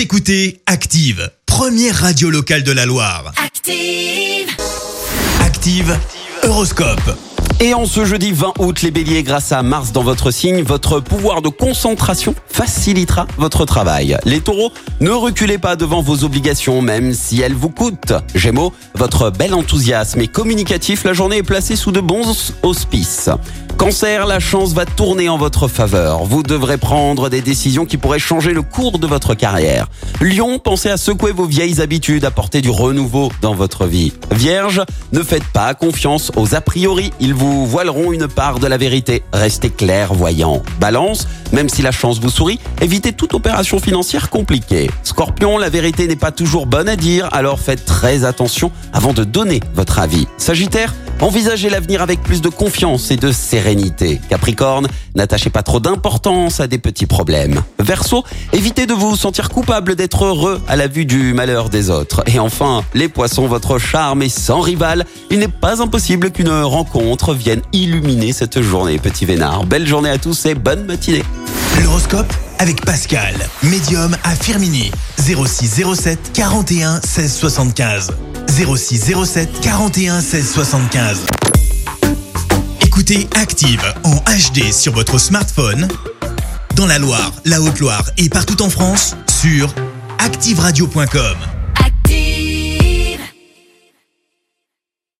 Vous écoutez Active, première radio locale de la Loire. Active. Active, Horoscope. Et en ce jeudi 20 août, les béliers, grâce à Mars dans votre signe, votre pouvoir de concentration facilitera votre travail. Les taureaux, ne reculez pas devant vos obligations, même si elles vous coûtent. Gémeaux, votre bel enthousiasme est communicatif, la journée est placée sous de bons auspices. Cancer, la chance va tourner en votre faveur. Vous devrez prendre des décisions qui pourraient changer le cours de votre carrière. Lion, pensez à secouer vos vieilles habitudes, apporter du renouveau dans votre vie. Vierge, ne faites pas confiance aux a priori, ils vous voileront une part de la vérité. Restez clairvoyant. Balance, même si la chance vous sourit, évitez toute opération financière compliquée. Scorpion, la vérité n'est pas toujours bonne à dire, alors faites très attention avant de donner votre avis. Sagittaire, Envisagez l'avenir avec plus de confiance et de sérénité. Capricorne, n'attachez pas trop d'importance à des petits problèmes. Verseau, évitez de vous sentir coupable d'être heureux à la vue du malheur des autres. Et enfin, les poissons, votre charme est sans rival. Il n'est pas impossible qu'une rencontre vienne illuminer cette journée, petit vénard. Belle journée à tous et bonne matinée. L'horoscope avec Pascal, médium à Firmini. 06 07 41 16 75. 06 07 41 16 75. Écoutez Active en HD sur votre smartphone, dans la Loire, la Haute-Loire et partout en France, sur activeradio.com.